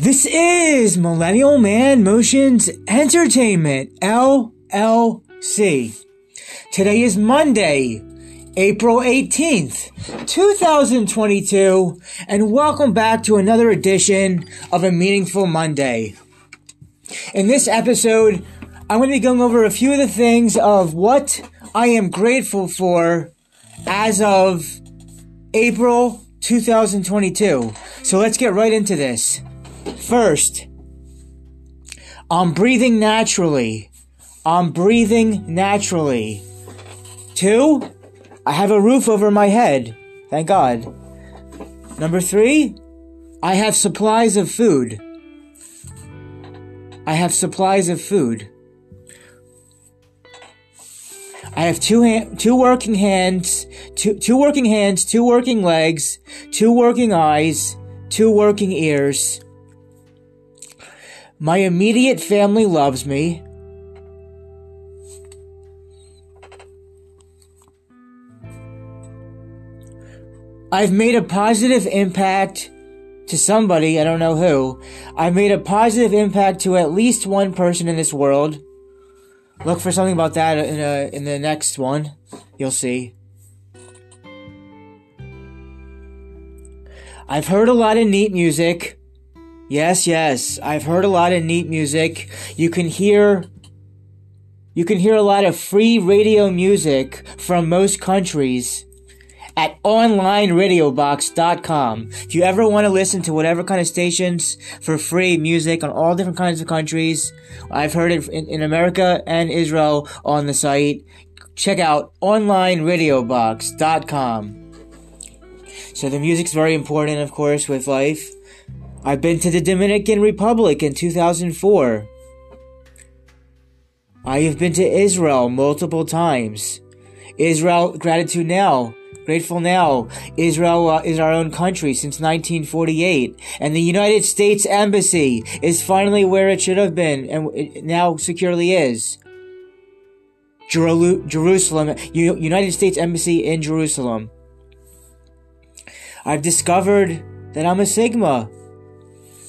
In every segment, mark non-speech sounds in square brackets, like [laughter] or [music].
This is Millennial Man Motions Entertainment, LLC. Today is Monday, April 18th, 2022, and welcome back to another edition of A Meaningful Monday. In this episode, I'm going to be going over a few of the things of what I am grateful for as of April 2022. So let's get right into this. First, I'm breathing naturally. I'm breathing naturally. Two, I have a roof over my head. Thank God. Number three, I have supplies of food. I have supplies of food. I have two ha- two working hands, two two working hands, two working legs, two working eyes, two working ears. My immediate family loves me. I've made a positive impact to somebody, I don't know who. I've made a positive impact to at least one person in this world. Look for something about that in a, in the next one. You'll see. I've heard a lot of neat music. Yes, yes, I've heard a lot of neat music. You can hear you can hear a lot of free radio music from most countries at onlineradiobox.com. If you ever want to listen to whatever kind of stations for free music on all different kinds of countries, I've heard it in, in America and Israel on the site. Check out onlineradiobox.com. So the music's very important, of course, with life. I've been to the Dominican Republic in 2004. I have been to Israel multiple times. Israel, gratitude now. Grateful now. Israel uh, is our own country since 1948. And the United States Embassy is finally where it should have been and it now securely is. Jeru- Jerusalem, United States Embassy in Jerusalem. I've discovered that I'm a Sigma.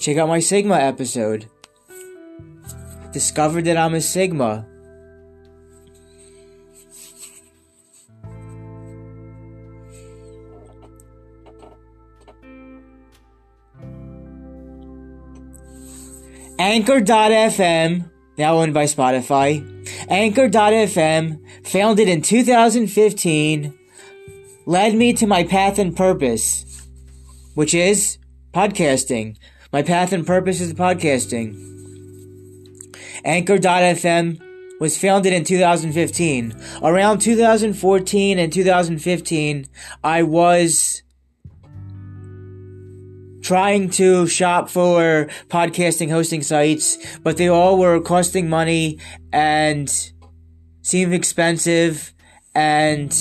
Check out my Sigma episode. Discovered that I'm a Sigma. Anchor.fm, now owned by Spotify. Anchor.fm, founded in 2015, led me to my path and purpose, which is podcasting. My path and purpose is podcasting. Anchor.fm was founded in 2015. Around 2014 and 2015, I was trying to shop for podcasting hosting sites, but they all were costing money and seemed expensive and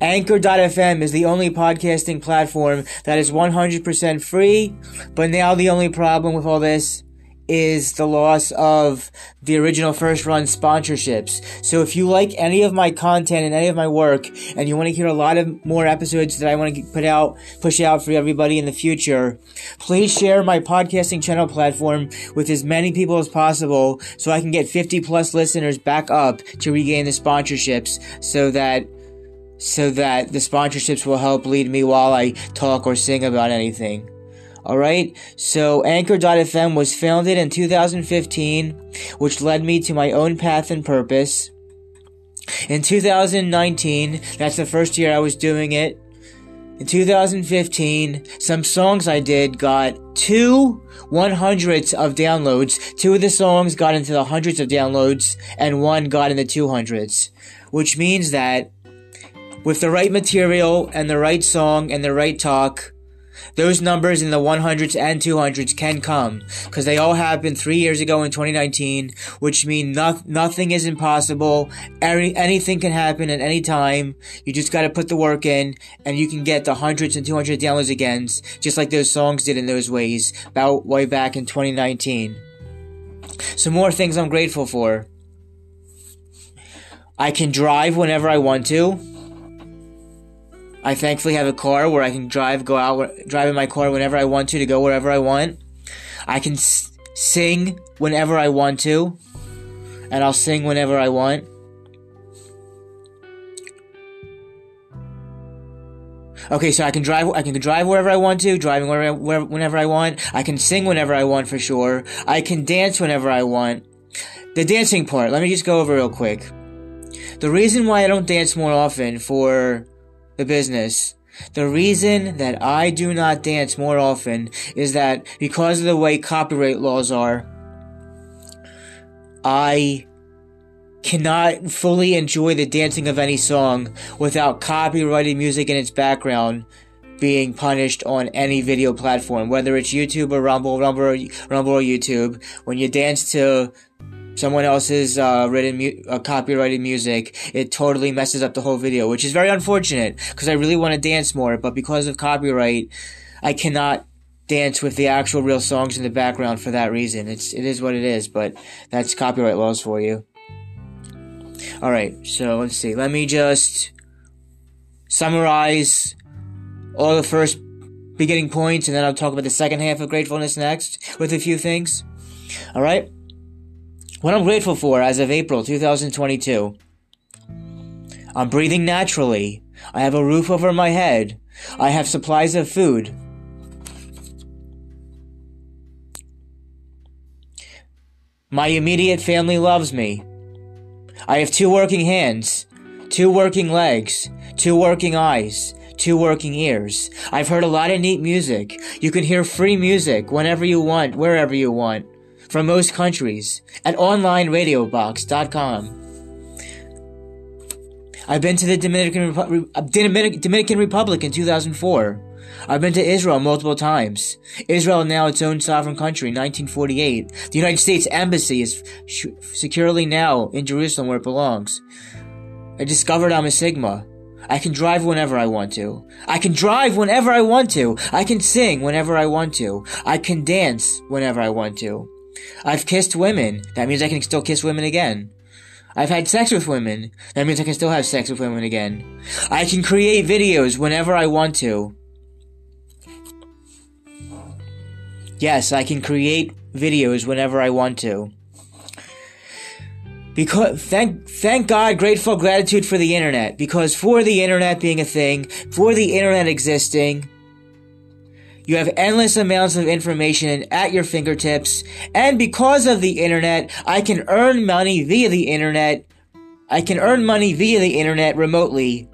Anchor.fm is the only podcasting platform that is 100% free, but now the only problem with all this is the loss of the original first run sponsorships. So if you like any of my content and any of my work and you want to hear a lot of more episodes that I want to put out, push out for everybody in the future, please share my podcasting channel platform with as many people as possible so I can get 50 plus listeners back up to regain the sponsorships so that so that the sponsorships will help lead me while I talk or sing about anything. Alright, so Anchor.fm was founded in 2015, which led me to my own path and purpose. In 2019, that's the first year I was doing it. In 2015, some songs I did got two 100s of downloads. Two of the songs got into the hundreds of downloads, and one got in the 200s. Which means that with the right material and the right song and the right talk, those numbers in the 100s and 200s can come because they all happened three years ago in 2019, which means no- nothing is impossible. Any- anything can happen at any time. You just got to put the work in and you can get the hundreds and 200 downloads again, just like those songs did in those ways about way back in 2019. Some more things I'm grateful for. I can drive whenever I want to. I thankfully have a car where I can drive, go out, drive in my car whenever I want to, to go wherever I want. I can s- sing whenever I want to, and I'll sing whenever I want. Okay, so I can drive. I can drive wherever I want to, driving wherever, wherever, whenever I want. I can sing whenever I want for sure. I can dance whenever I want. The dancing part. Let me just go over real quick. The reason why I don't dance more often for the business, the reason that I do not dance more often is that because of the way copyright laws are, I cannot fully enjoy the dancing of any song without copyrighted music in its background being punished on any video platform, whether it's YouTube or Rumble, Rumble, Rumble or YouTube. When you dance to someone else's uh, written mu- uh, copyrighted music, it totally messes up the whole video, which is very unfortunate because I really want to dance more, but because of copyright, I cannot dance with the actual real songs in the background for that reason. It's it is what it is, but that's copyright laws for you. All right, so let's see. Let me just summarize all the first beginning points, and then I'll talk about the second half of gratefulness next with a few things. All right. What I'm grateful for as of April 2022. I'm breathing naturally. I have a roof over my head. I have supplies of food. My immediate family loves me. I have two working hands, two working legs, two working eyes, two working ears. I've heard a lot of neat music. You can hear free music whenever you want, wherever you want, from most countries at onlineradiobox.com. I've been to the Dominican, Repu- uh, Dominic- Dominican Republic in 2004. I've been to Israel multiple times. Israel now its own sovereign country, 1948. The United States Embassy is sh- securely now in Jerusalem where it belongs. I discovered I'm a Sigma. I can drive whenever I want to. I can drive whenever I want to. I can sing whenever I want to. I can dance whenever I want to. I've kissed women. That means I can still kiss women again. I've had sex with women. That means I can still have sex with women again. I can create videos whenever I want to. Yes, I can create videos whenever I want to. Because thank thank God, grateful gratitude for the internet. Because for the internet being a thing, for the internet existing, you have endless amounts of information at your fingertips, and because of the internet, I can earn money via the internet. I can earn money via the internet remotely,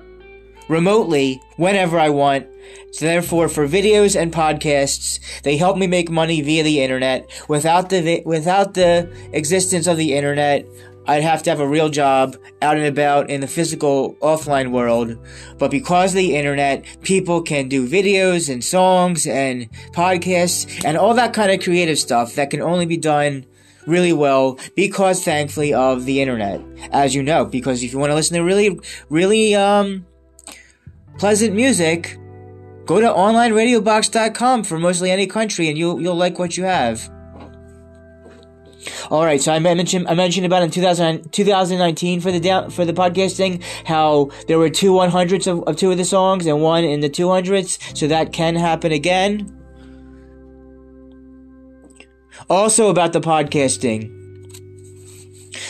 remotely whenever I want. So therefore, for videos and podcasts, they help me make money via the internet. Without the without the existence of the internet, I'd have to have a real job out and about in the physical offline world. But because of the internet, people can do videos and songs and podcasts and all that kind of creative stuff that can only be done really well because thankfully of the internet. As you know, because if you want to listen to really, really, um, pleasant music, go to onlineradiobox.com for mostly any country and you'll, you'll like what you have. All right, so I mentioned I mentioned about in 2000, 2019 for the down, for the podcasting how there were two 100s of, of two of the songs and one in the 200s, so that can happen again. Also about the podcasting.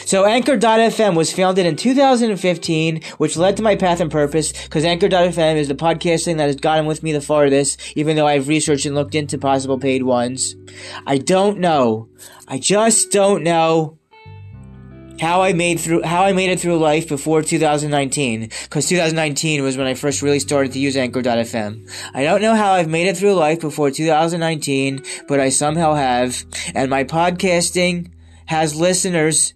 So Anchor.fm was founded in 2015, which led to my path and purpose, because Anchor.fm is the podcasting that has gotten with me the farthest, even though I've researched and looked into possible paid ones. I don't know. I just don't know how I made through how I made it through life before 2019 cuz 2019 was when I first really started to use anchor.fm. I don't know how I've made it through life before 2019, but I somehow have and my podcasting has listeners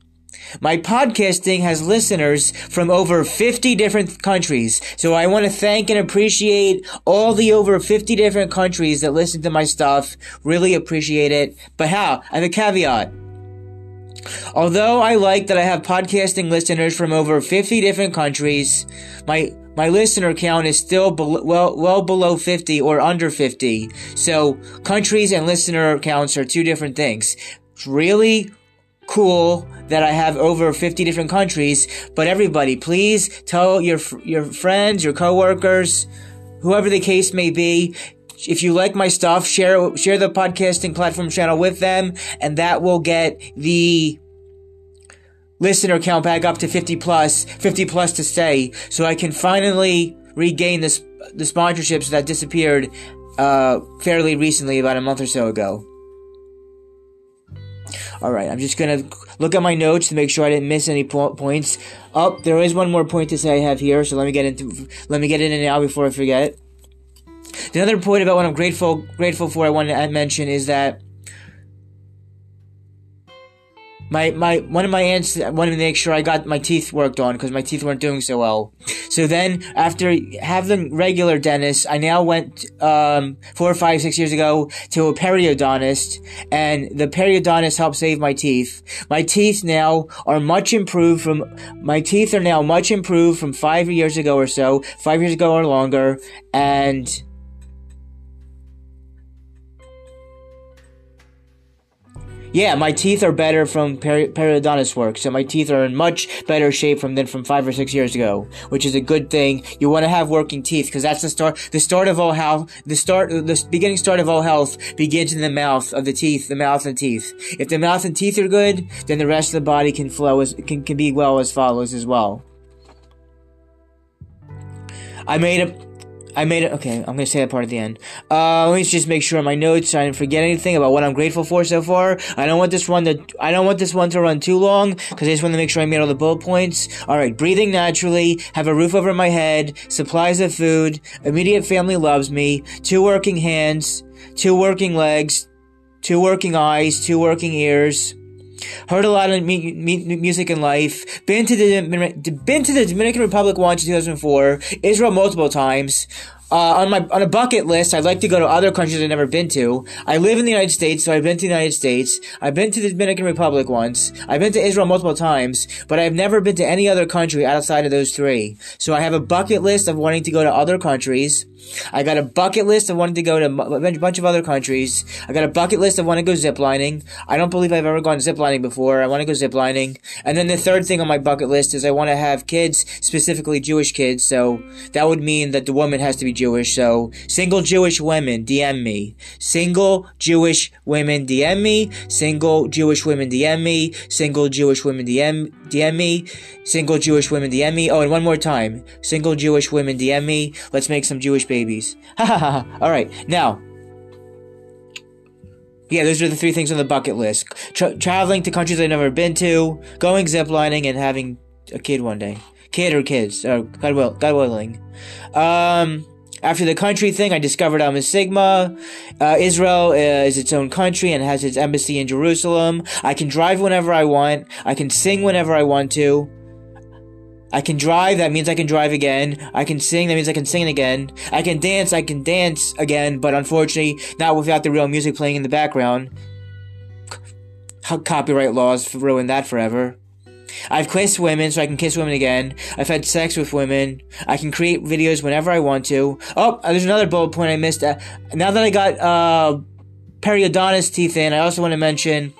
my podcasting has listeners from over 50 different countries. So I want to thank and appreciate all the over 50 different countries that listen to my stuff. Really appreciate it. But how? I have a caveat. Although I like that I have podcasting listeners from over 50 different countries, my my listener count is still be- well well below 50 or under 50. So countries and listener counts are two different things. Really cool that I have over 50 different countries, but everybody, please tell your your friends, your coworkers, whoever the case may be, if you like my stuff, share share the podcasting platform channel with them, and that will get the listener count back up to 50 plus, 50 plus to stay, so I can finally regain this the sponsorships that disappeared uh, fairly recently, about a month or so ago. All right, I'm just gonna look at my notes to make sure I didn't miss any po- points. Oh, there is one more point to say I have here, so let me get into let me get in it now before I forget. The other point about what I'm grateful grateful for I want to mention is that my my one of my aunts wanted to make sure I got my teeth worked on because my teeth weren't doing so well. So then, after having regular dentist, I now went um, four or five six years ago to a periodontist, and the periodontist helped save my teeth. My teeth now are much improved from my teeth are now much improved from five years ago or so, five years ago or longer, and Yeah, my teeth are better from peri- periodontist work, so my teeth are in much better shape from than from five or six years ago, which is a good thing. You want to have working teeth because that's the start. The start of all health. The start. The beginning start of all health begins in the mouth of the teeth. The mouth and teeth. If the mouth and teeth are good, then the rest of the body can flow as can, can be well as follows as well. I made a I made it. Okay, I'm gonna say that part at the end. Uh, let me just make sure my notes. I didn't forget anything about what I'm grateful for so far. I don't want this one to. I don't want this one to run too long because I just want to make sure I made all the bullet points. All right, breathing naturally, have a roof over my head, supplies of food, immediate family loves me, two working hands, two working legs, two working eyes, two working ears. Heard a lot of me- me- music in life. Been to the been to the Dominican Republic once in 2004. Israel multiple times. Uh, on my on a bucket list, I'd like to go to other countries I've never been to. I live in the United States, so I've been to the United States. I've been to the Dominican Republic once. I've been to Israel multiple times, but I've never been to any other country outside of those three. So I have a bucket list of wanting to go to other countries. I got a bucket list of wanting to go to a bunch of other countries. I got a bucket list of wanting to go ziplining. I don't believe I've ever gone ziplining before. I want to go ziplining. And then the third thing on my bucket list is I want to have kids, specifically Jewish kids. So that would mean that the woman has to be Jewish. So single Jewish women, DM me. Single Jewish women, DM me. Single Jewish women, DM me. Single Jewish women, DM, DM me. Single Jewish women, DM me. Oh, and one more time. Single Jewish women, DM me. Let's make some Jewish babies. [laughs] Ha ha ha. All right. Now, yeah, those are the three things on the bucket list: Tra- traveling to countries I've never been to, going ziplining, and having a kid one day. Kid or kids, or God will, God willing. Um, after the country thing, I discovered I'm a Sigma. Uh, Israel uh, is its own country and has its embassy in Jerusalem. I can drive whenever I want. I can sing whenever I want to. I can drive, that means I can drive again. I can sing, that means I can sing again. I can dance, I can dance again, but unfortunately, not without the real music playing in the background. C- copyright laws ruin that forever. I've kissed women, so I can kiss women again. I've had sex with women. I can create videos whenever I want to. Oh, there's another bullet point I missed. Uh, now that I got uh, periodontist teeth in, I also want to mention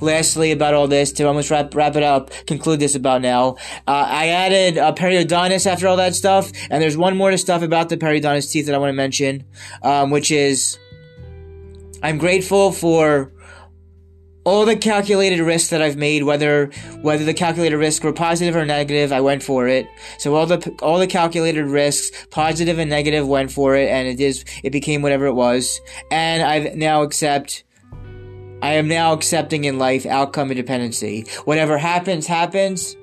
lastly about all this to almost wrap wrap it up, conclude this about now. Uh, I added a periodontist after all that stuff, and there's one more to stuff about the periodontist teeth that I want to mention, um, which is I'm grateful for all the calculated risks that I've made, whether whether the calculated risks were positive or negative, I went for it. So all the all the calculated risks, positive and negative, went for it, and it is it became whatever it was. And I now accept. I am now accepting in life outcome dependency. Whatever happens, happens,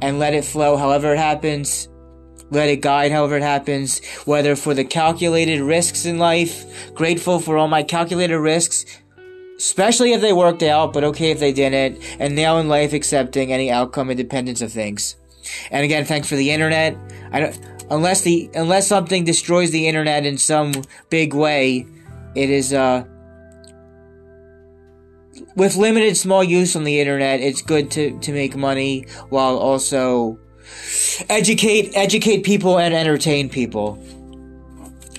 and let it flow however it happens. Let it guide however it happens. Whether for the calculated risks in life, grateful for all my calculated risks, especially if they worked out, but okay if they didn't, and now in life accepting any outcome independence of things. And again, thanks for the internet. I don't, unless the unless something destroys the internet in some big way, it is uh with limited small use on the internet, it's good to to make money while also educate educate people and entertain people.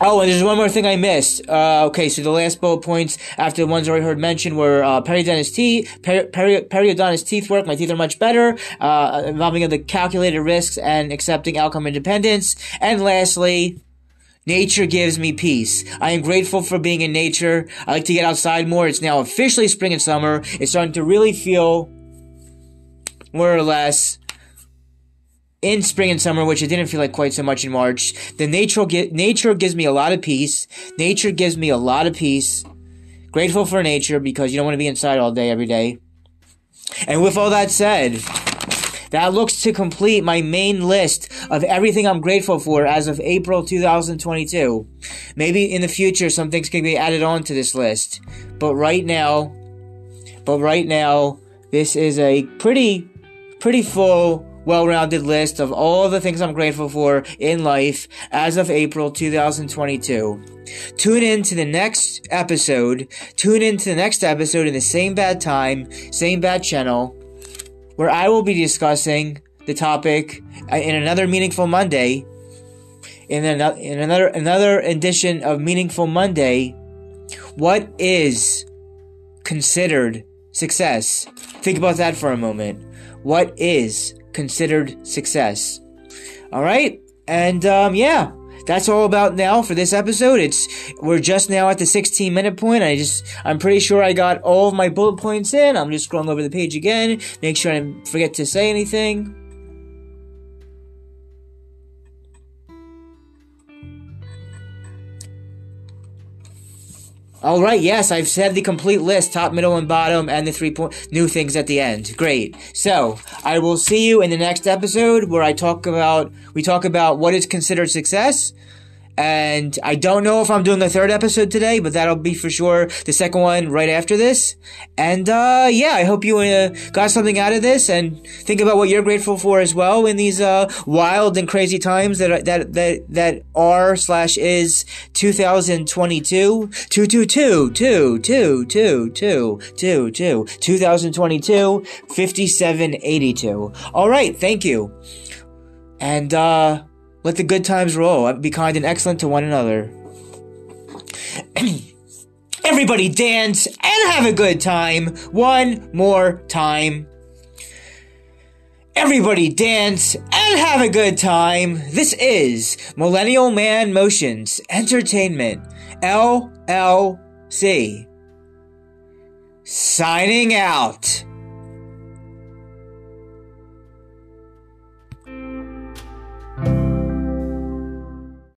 Oh, and there's one more thing I missed. Uh, okay, so the last bullet points after the ones I already heard mentioned were uh, periodontist teeth, peri- peri- periodontist teeth work. My teeth are much better, uh, involving the calculated risks and accepting outcome independence. And lastly, Nature gives me peace. I am grateful for being in nature. I like to get outside more. It's now officially spring and summer. It's starting to really feel more or less in spring and summer, which it didn't feel like quite so much in March. The nature nature gives me a lot of peace. Nature gives me a lot of peace. Grateful for nature because you don't want to be inside all day every day. And with all that said, that looks to complete my main list of everything I'm grateful for as of April 2022. Maybe in the future some things can be added on to this list. But right now, but right now, this is a pretty, pretty full well-rounded list of all the things I'm grateful for in life as of April 2022. Tune in to the next episode. Tune in to the next episode in the same bad time, same bad channel, where I will be discussing the topic uh, in another meaningful Monday. In another, in another another edition of Meaningful Monday, what is considered success? Think about that for a moment. What is considered success. All right, and um, yeah, that's all about now for this episode. It's we're just now at the 16 minute point. I just I'm pretty sure I got all of my bullet points in. I'm just scrolling over the page again, make sure I didn't forget to say anything. All right, yes, I've said the complete list, top, middle, and bottom, and the three new things at the end. Great. So I will see you in the next episode where I talk about we talk about what is considered success and I don't know if I'm doing the third episode today, but that'll be for sure the second one right after this. And, uh, yeah, I hope you, uh, got something out of this and think about what you're grateful for as well in these, uh, wild and crazy times that, that, that, that are slash is 2022. 222, 2, 2, 2, 2, 2, 2, 2022, 5782. Alright, thank you. And, uh, let the good times roll. Uh, be kind and excellent to one another. [clears throat] Everybody dance and have a good time. One more time. Everybody dance and have a good time. This is Millennial Man Motions Entertainment, LLC. Signing out.